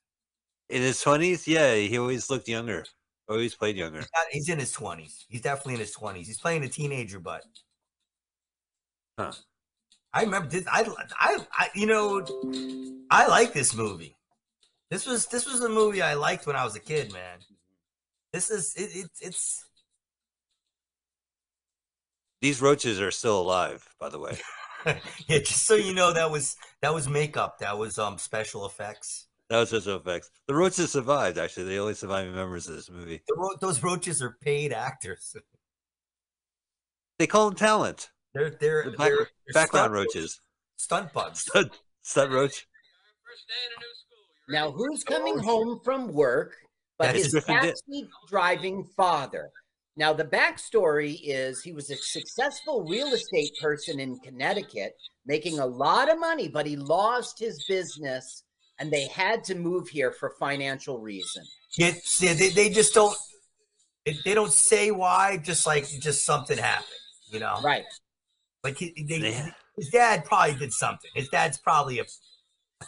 Speaker 8: In his 20s? Yeah, he always looked younger. Always played younger.
Speaker 10: He's, not- he's in his twenties. He's definitely in his twenties. He's playing a teenager, but
Speaker 8: Huh.
Speaker 10: I remember this. I, I, I, you know, I like this movie. This was this was a movie I liked when I was a kid, man. This is it, it it's
Speaker 8: These roaches are still alive, by the way.
Speaker 10: yeah. Just so you know, that was that was makeup. That was um special effects.
Speaker 8: That was just effects. The roaches survived, actually. The only surviving members of this movie.
Speaker 10: The ro- those roaches are paid actors.
Speaker 8: They call them talent.
Speaker 10: They're they're,
Speaker 8: The back-
Speaker 10: they're, they're
Speaker 8: background
Speaker 10: stunt-
Speaker 8: roaches.
Speaker 10: stunt bugs.
Speaker 8: Stunt, stunt roach.
Speaker 9: Now, who's coming home from work but
Speaker 8: That's
Speaker 9: his
Speaker 8: Griffin
Speaker 9: taxi driving father? Now, the backstory is he was a successful real estate person in Connecticut, making a lot of money, but he lost his business and they had to move here for financial reason.
Speaker 10: Yeah, see, they, they just don't they, they don't say why. Just like just something happened, you know.
Speaker 9: Right.
Speaker 10: Like he, they, his dad probably did something. His dad's probably a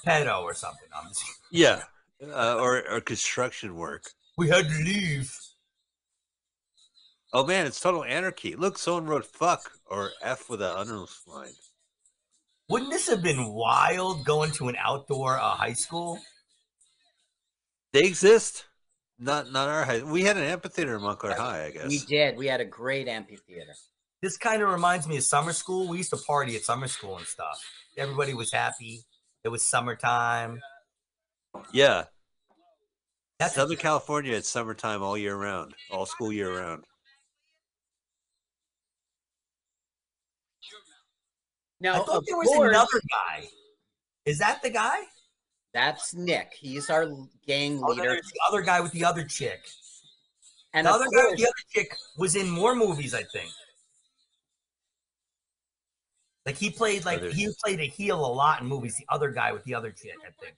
Speaker 10: pedo or something. I'm just,
Speaker 8: Yeah. Uh, or, or construction work.
Speaker 10: we had to leave.
Speaker 8: Oh man, it's total anarchy. Look, someone wrote fuck or F with an underline.
Speaker 10: Wouldn't this have been wild going to an outdoor uh, high school?
Speaker 8: They exist. Not not our high. We had an amphitheater in Montclair High, I guess.
Speaker 9: We did. We had a great amphitheater.
Speaker 10: This kind of reminds me of summer school. We used to party at summer school and stuff. Everybody was happy. It was summertime.
Speaker 8: Yeah.
Speaker 10: That's
Speaker 8: Southern California, it's summertime all year round, all school year round.
Speaker 9: Now,
Speaker 10: I thought there was
Speaker 9: course-
Speaker 10: another guy. Is that the guy?
Speaker 9: That's Nick. He's our gang
Speaker 10: Oh,
Speaker 9: leader.
Speaker 10: there's the other guy with the other chick.
Speaker 9: And
Speaker 10: the
Speaker 9: of
Speaker 10: other guy with the other chick was in more movies, I think. Like he played like
Speaker 8: Other-
Speaker 10: he played a heel a lot in movies. The other guy with the other chick, I think.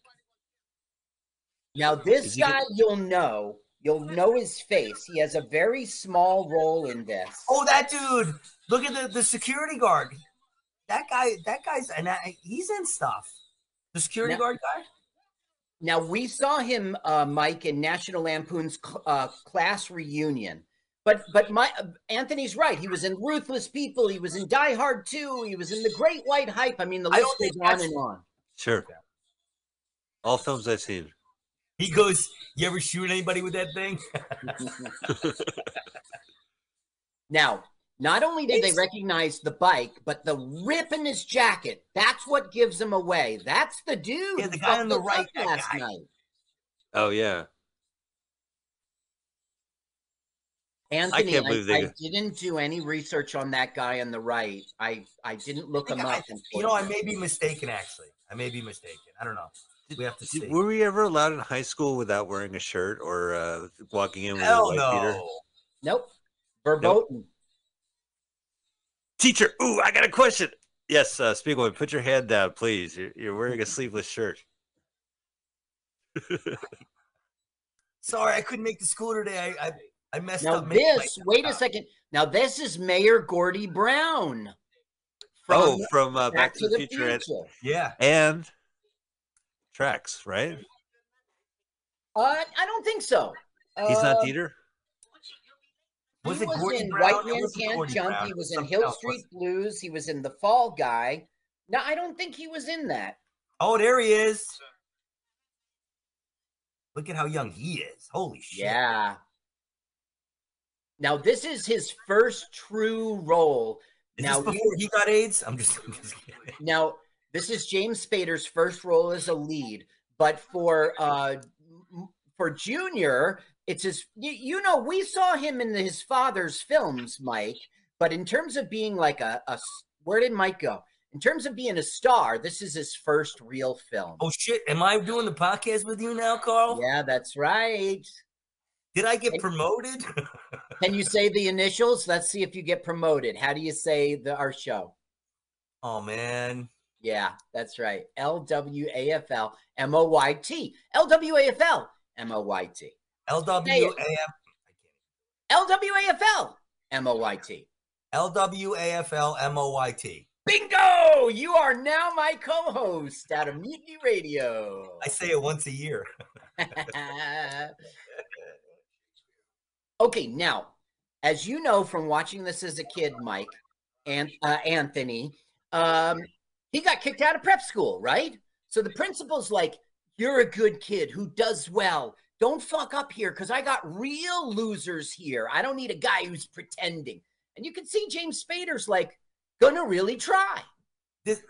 Speaker 9: Now, this guy,
Speaker 10: good?
Speaker 9: you'll know. You'll know his face. He has a very small role in this.
Speaker 10: Oh, that dude! Look at the, the security guard. That guy. That guy's and that, he's in stuff. The security
Speaker 9: Now-
Speaker 10: guard guy.
Speaker 9: Now, we saw him, uh, Mike, in National Lampoon's cl- uh, class reunion. But but my Anthony's right. He was in Ruthless People. He was in Die Hard 2. He was in The Great White Hype. I mean, the list goes on and on.
Speaker 8: Sure. All films I've seen.
Speaker 10: He goes, "You ever shoot anybody with that thing?"
Speaker 9: Now, not only did they recognize the bike, but the rip in his jacket. That's what gives him away. That's the dude.
Speaker 10: Yeah, the guy on the
Speaker 9: fucked us
Speaker 10: right,
Speaker 9: last
Speaker 10: guy.
Speaker 9: night.
Speaker 8: Oh yeah.
Speaker 9: Anthony,
Speaker 8: can't
Speaker 9: I,
Speaker 8: they-
Speaker 9: I didn't do any research on that guy on the right. I, I didn't look him
Speaker 10: I-
Speaker 9: up.
Speaker 10: you know, I may be mistaken. Actually, I may be mistaken. I don't know. We have to see.
Speaker 8: Did- were we ever allowed in high school without wearing a shirt or uh, walking in with
Speaker 10: Hell
Speaker 8: a white
Speaker 10: no.
Speaker 8: beater?
Speaker 9: Nope. Verboten.
Speaker 8: Teacher, ooh, I got a question. Yes, uh, Spiegel, put your hand down, please. You're, you're wearing a sleeveless shirt.
Speaker 10: Sorry, I couldn't make the school today. I I, I messed
Speaker 9: Now
Speaker 10: up. making
Speaker 9: this, wait a second. Now this is Mayor Gordy Brown.
Speaker 8: oh, from uh, Back, to the, Future, and-
Speaker 10: Yeah.
Speaker 8: and tracks, right?
Speaker 9: Uh, I don't think so.
Speaker 8: He's
Speaker 9: Uh,
Speaker 8: not Dieter.
Speaker 9: He
Speaker 10: Was
Speaker 9: was,
Speaker 10: it Gordon
Speaker 9: in
Speaker 10: Brown?
Speaker 9: White
Speaker 10: It
Speaker 9: Man Can't Jump.
Speaker 10: Brown.
Speaker 9: He was
Speaker 10: was
Speaker 9: in
Speaker 10: something
Speaker 9: Hill
Speaker 10: else,
Speaker 9: Street Blues. He was in The Fall Guy. No, I don't think he was in that.
Speaker 10: Oh, there he is. Look at how young he is. Holy shit.
Speaker 9: Yeah. Now this is his first true role.
Speaker 10: Is
Speaker 9: now
Speaker 10: before he got AIDS? I'm just, I'm just kidding.
Speaker 9: Now, this is James Spader's first role as a lead, but for uh for Junior, it's his you, you know, we saw him in his father's films, Mike, but in terms of being like a, a where did Mike go? in terms of being a star, this is his first real film.
Speaker 10: Oh shit! Am I doing the podcast with you now, Carl?
Speaker 9: Yeah, that's right.
Speaker 10: Did I get promoted?
Speaker 9: Can you say the initials? Let's see if you get promoted. How do you say the our show?
Speaker 10: oh man.
Speaker 9: Yeah, that's right. L W A F L M O Y T. L W A F L M O Y T.
Speaker 10: L W A F
Speaker 9: L W A F L M O Y T.
Speaker 10: L W A F L M O Y T.
Speaker 9: Bingo! You are now my co-host out of Mutiny Radio.
Speaker 10: I say it once a year.
Speaker 9: okay, now, as you know from watching this as a kid, Mike and uh, Anthony, um, he got kicked out of prep school, right? So the principal's like, "You're a good kid who does well. Don't fuck up here, because I got real losers here. I don't need a guy who's pretending." And you can see James Spader's like, "Gonna really try."
Speaker 10: This,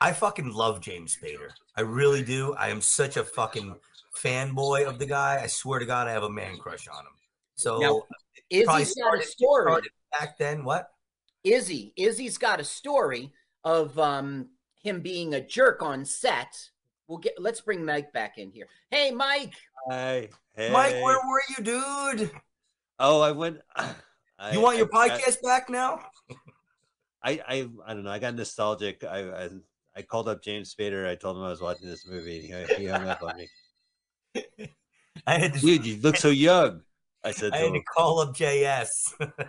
Speaker 10: I fucking love James Spader. I really do. I am such a fucking fanboy of the guy. I swear to God, I have a man crush on him. So
Speaker 9: Now,
Speaker 10: it probably
Speaker 9: Izzy's got a story.
Speaker 10: back then. What?
Speaker 9: Izzy, Izzy's got a story of um, him being a jerk on set. We'll get. Let's bring Mike back in here. Hey, Mike.
Speaker 8: Hey, hey.
Speaker 10: Mike, where were you, dude?
Speaker 8: Oh, I went. I,
Speaker 10: you want your
Speaker 8: I- I-
Speaker 10: podcast back now?
Speaker 8: I, I I don't know. I got nostalgic. I, I I called up James Spader. I told him I was watching this movie. And he, he hung up on me.
Speaker 10: I had to,
Speaker 8: Dude, you look so young. I said
Speaker 10: I
Speaker 8: to
Speaker 10: had to call up JS.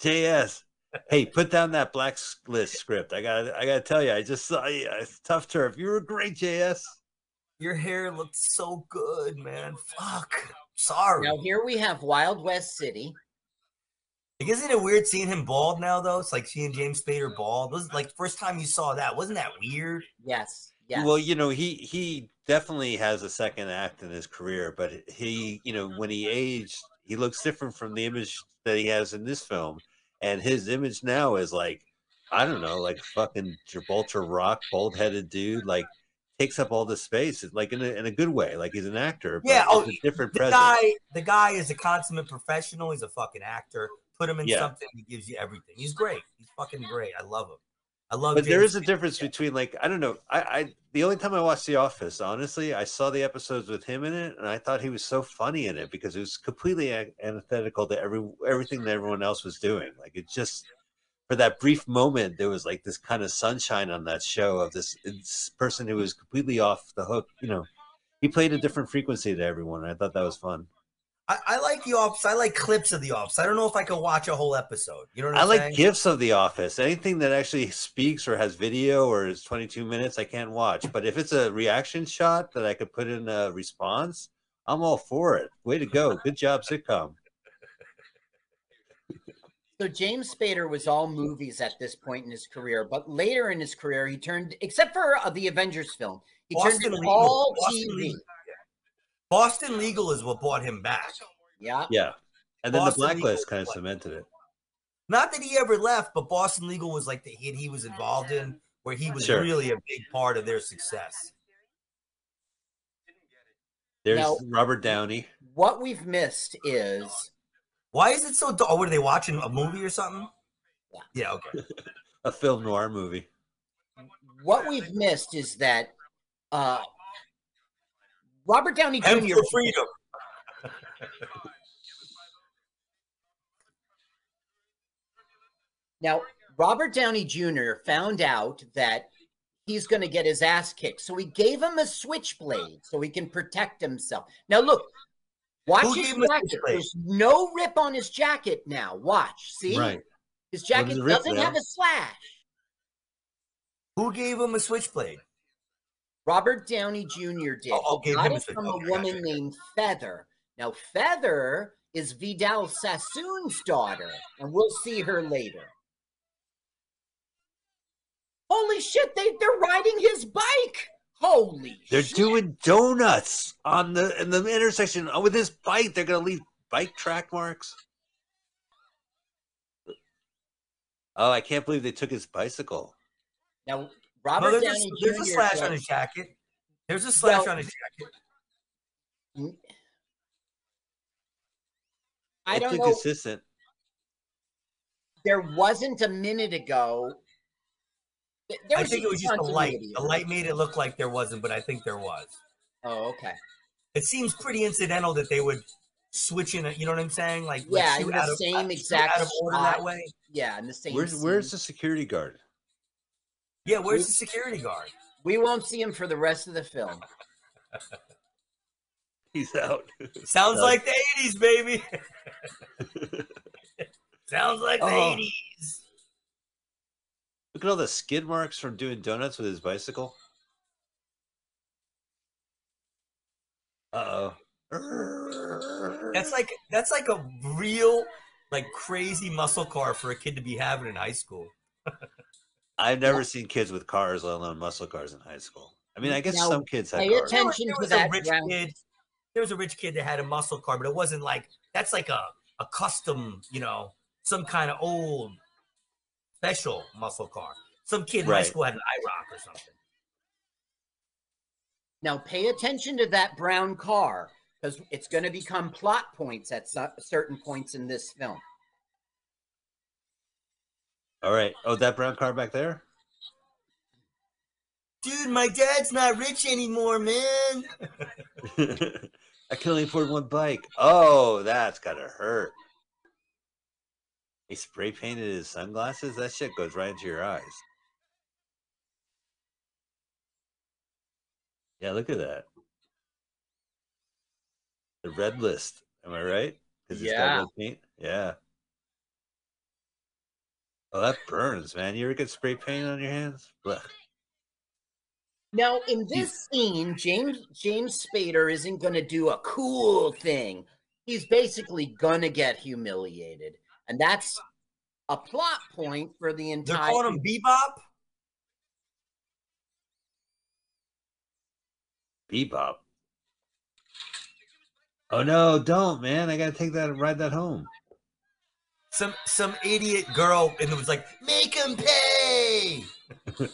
Speaker 8: JS. Hey, put down that blacklist script. I got. to I got to tell you, I just saw you. It's tough turf. You were great, JS.
Speaker 10: Your hair looked so good, man. Fuck. Sorry.
Speaker 9: Now here we have Wild West City.
Speaker 10: Like, isn't it weird seeing him bald now, though? It's like seeing James Spader bald. Was like first time you saw that. Wasn't that weird?
Speaker 9: Yes. Yes.
Speaker 8: Well, you know, he he definitely has a second act in his career, but he, you know, when he aged, he looks different from the image that he has in this film, and his image now is like, I don't know, like fucking Gibraltar Rock, bald headed dude, like takes up all the space, like in a, in a good way, like he's an actor. But
Speaker 10: Yeah, oh,
Speaker 8: a different
Speaker 10: The
Speaker 8: presence.
Speaker 10: guy, the guy is a consummate professional. He's a fucking actor. Put him in
Speaker 8: Yeah.
Speaker 10: something, he gives you everything. He's great. He's fucking great. I love him. I love.
Speaker 8: but there is a difference between like I don't know. I, I the only time I watched The Office, honestly, I saw the episodes with him in it, and I thought he was so funny in it because it was completely antithetical to every everything that everyone else was doing. Like it just for that brief moment, there was like this kind of sunshine on that show of this, this person who was completely off the hook. You know, he played a different frequency to everyone. And I thought that was fun.
Speaker 10: I, I like the office. I like clips of the office. I don't know if I could watch a whole episode. You know what
Speaker 8: I
Speaker 10: I'm
Speaker 8: like
Speaker 10: saying?
Speaker 8: gifs of The Office. Anything that actually speaks or has video or is 22 minutes, I can't watch. But if it's a reaction shot that I could put in a response, I'm all for it. Way to go. Good job, sitcom.
Speaker 9: So James Spader was all movies at this point in his career, but later in his career, he turned, except for uh, the Avengers film, he
Speaker 10: Boston
Speaker 9: turned to
Speaker 10: Legal.
Speaker 9: all
Speaker 10: Boston
Speaker 9: TV.
Speaker 10: Legal. Boston Legal is what brought him back.
Speaker 9: Yeah.
Speaker 8: Yeah. And then
Speaker 10: Boston
Speaker 8: the
Speaker 10: Legal
Speaker 8: blacklist kind of cemented it.
Speaker 10: Not that he ever left, but Boston Legal was like the hit he was involved in, where he was
Speaker 8: Sure.
Speaker 10: really a big part of their success.
Speaker 8: There's
Speaker 9: Now-
Speaker 8: Robert Downey.
Speaker 9: What we've missed is
Speaker 10: Why is it so? Dark? Oh, what are they watching? A movie or something? Yeah. Okay.
Speaker 8: A film noir movie.
Speaker 9: what we've missed is that uh, Robert Downey
Speaker 10: And
Speaker 9: Jr.
Speaker 10: for freedom.
Speaker 9: Now, Robert Downey Jr. found out that he's going to get his ass kicked. So he gave him a switchblade so he can protect himself. Now, look, watch
Speaker 10: Who
Speaker 9: his
Speaker 10: gave him a
Speaker 9: jacket. There's no rip on his jacket now. Watch. See?
Speaker 8: Right.
Speaker 9: His jacket
Speaker 8: is the rip
Speaker 9: doesn't
Speaker 8: there?
Speaker 9: have a slash.
Speaker 10: Who gave him a switchblade?
Speaker 9: Robert Downey Jr. did.
Speaker 10: Oh, gave
Speaker 9: got it from a
Speaker 10: okay,
Speaker 9: woman
Speaker 10: gotcha.
Speaker 9: named Feather. Now, Feather is Vidal Sassoon's daughter, and we'll see her later. Holy shit, they, they're riding his bike. Holy
Speaker 8: They're
Speaker 9: shit.
Speaker 8: doing donuts on the in the intersection Oh, with his bike. They're gonna leave bike track marks. Oh, I can't believe they took his bicycle.
Speaker 9: Now,
Speaker 10: No,
Speaker 9: Robert
Speaker 10: there's,
Speaker 9: Downey
Speaker 10: a, there's a slash
Speaker 9: said-
Speaker 10: on his jacket. There's a slash
Speaker 9: Well-
Speaker 10: on his jacket.
Speaker 9: I
Speaker 8: It
Speaker 9: don't know.
Speaker 8: assistant.
Speaker 9: there wasn't a minute ago. th- There
Speaker 10: I think it was just the light.
Speaker 9: continuity.
Speaker 10: The light made it look like there wasn't, but I think there was.
Speaker 9: Oh, okay.
Speaker 10: It seems pretty incidental that they would switch in. A, You know what I'm saying? Like like
Speaker 9: Yeah,
Speaker 10: shoot
Speaker 9: in the
Speaker 10: out of-
Speaker 9: same
Speaker 10: uh,
Speaker 9: exact
Speaker 10: out of order that way.
Speaker 9: Yeah, in the same.
Speaker 8: Where's where's the security guard?
Speaker 10: Yeah, where's the security guard?
Speaker 9: We won't see him for the rest of the film.
Speaker 8: He's out.
Speaker 10: Sounds
Speaker 8: Uh,
Speaker 10: like the '80s, baby. Sounds like the
Speaker 8: Oh.
Speaker 10: '80s.
Speaker 8: Look at all the skid marks from doing donuts with his bicycle. Uh oh.
Speaker 10: That's like that's like a real like crazy muscle car for a kid to be having in high school.
Speaker 8: I've never seen kids with cars, let alone muscle cars, in high school. I mean, I guess
Speaker 9: Now,
Speaker 8: some kids had
Speaker 9: pay
Speaker 8: cars.
Speaker 9: attention
Speaker 10: there
Speaker 9: to
Speaker 10: was
Speaker 9: that
Speaker 10: a rich kid. There was a rich kid that had a muscle car, but it wasn't like that's like a a custom, you know, some kind of old special muscle car. Some kid in high school had an IROC or something.
Speaker 9: Now pay attention to that brown car because it's going to become plot points at cer- certain points in this film.
Speaker 8: All right. Oh, that brown car back there?
Speaker 10: Dude, my dad's not rich anymore, man.
Speaker 8: I can only afford one bike. Oh, that's gotta hurt. He spray painted his sunglasses. That shit goes right into your eyes. Yeah, look at that. The red list. Am I right? Because it's
Speaker 9: Yeah.
Speaker 8: got red paint. Yeah. Oh, that burns, man. You ever get spray paint on your hands? Blech.
Speaker 9: Now in this scene, James James Spader isn't going to do a cool thing. He's basically going to get humiliated, and that's a plot point for the
Speaker 10: They're
Speaker 9: entire.
Speaker 10: calling him Bebop.
Speaker 8: Bebop. Oh no, don't, man. I gotta take that and ride that home.
Speaker 10: Some some idiot girl, and it was like, make him pay.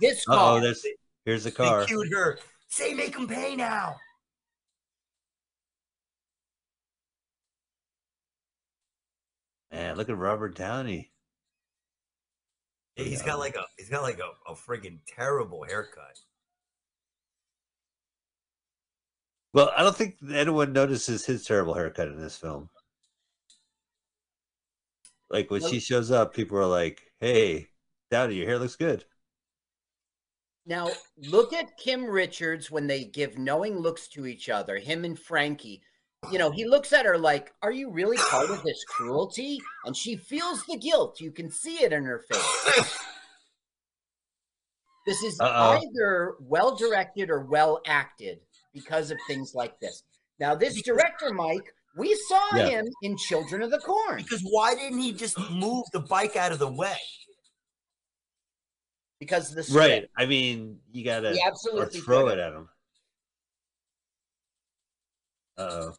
Speaker 9: this car.
Speaker 8: oh, there's here's the car They
Speaker 10: cued her. Say, make him pay now.
Speaker 8: Man, look at Robert Downey.
Speaker 10: Yeah, he's got like a he's got like a, a friggin' terrible haircut.
Speaker 8: Well, I don't think anyone notices his terrible haircut in this film. Like when
Speaker 9: Nope.
Speaker 8: she shows up, people are like, "Hey, Downey, your hair looks good."
Speaker 9: Now, look at Kim Richards when they give knowing looks to each other, him and Frankie. You know, he looks at her like, Are you really part of this cruelty? And she feels the guilt. You can see it in her face. This is
Speaker 8: Uh-oh.
Speaker 9: either well directed or well acted because of things like this. Now, this director, Mike, we saw
Speaker 8: Yeah.
Speaker 9: him in Children of the Corn
Speaker 10: Because why didn't he just move the bike out of the way?
Speaker 9: because the
Speaker 8: Right. I mean, you gotta
Speaker 9: He
Speaker 8: or
Speaker 9: absolutely
Speaker 8: throw
Speaker 9: could
Speaker 8: it at him. Uh oh.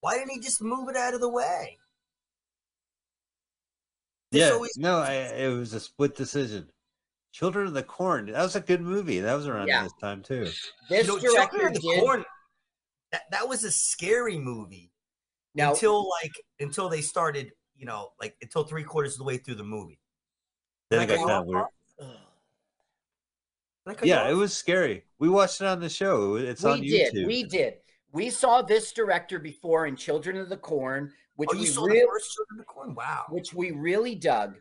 Speaker 10: Why didn't he just move it out of the way? This
Speaker 8: Yeah.
Speaker 10: always-
Speaker 8: No, I, it was a split decision. Children of the Corn. That was a good movie. That was around
Speaker 9: Yeah.
Speaker 8: this time too.
Speaker 9: This
Speaker 10: You know, Children
Speaker 9: director
Speaker 10: of the
Speaker 9: did.
Speaker 10: Corn, that, that was a scary movie
Speaker 9: Now,
Speaker 10: until like until they started, you know, like until three quarters of the way through the movie.
Speaker 8: Then
Speaker 10: Like
Speaker 8: it got
Speaker 10: a-
Speaker 8: kind of weird.
Speaker 10: Did I cut you
Speaker 8: Yeah, it was scary. We watched it on the show. It's on
Speaker 9: we
Speaker 8: YouTube.
Speaker 9: did. We did. We saw this director before in Children of the Corn, which
Speaker 10: Oh, you
Speaker 9: we
Speaker 10: saw
Speaker 9: really,
Speaker 10: the first Children of the Corn? Wow.
Speaker 9: which we really dug.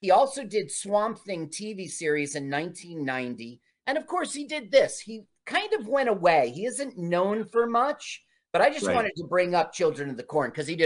Speaker 9: He also did Swamp Thing TV series in 1990, and of course, he did this. He kind of went away. He isn't known for much, but I just
Speaker 8: Right.
Speaker 9: wanted to bring up Children of the Corn because he did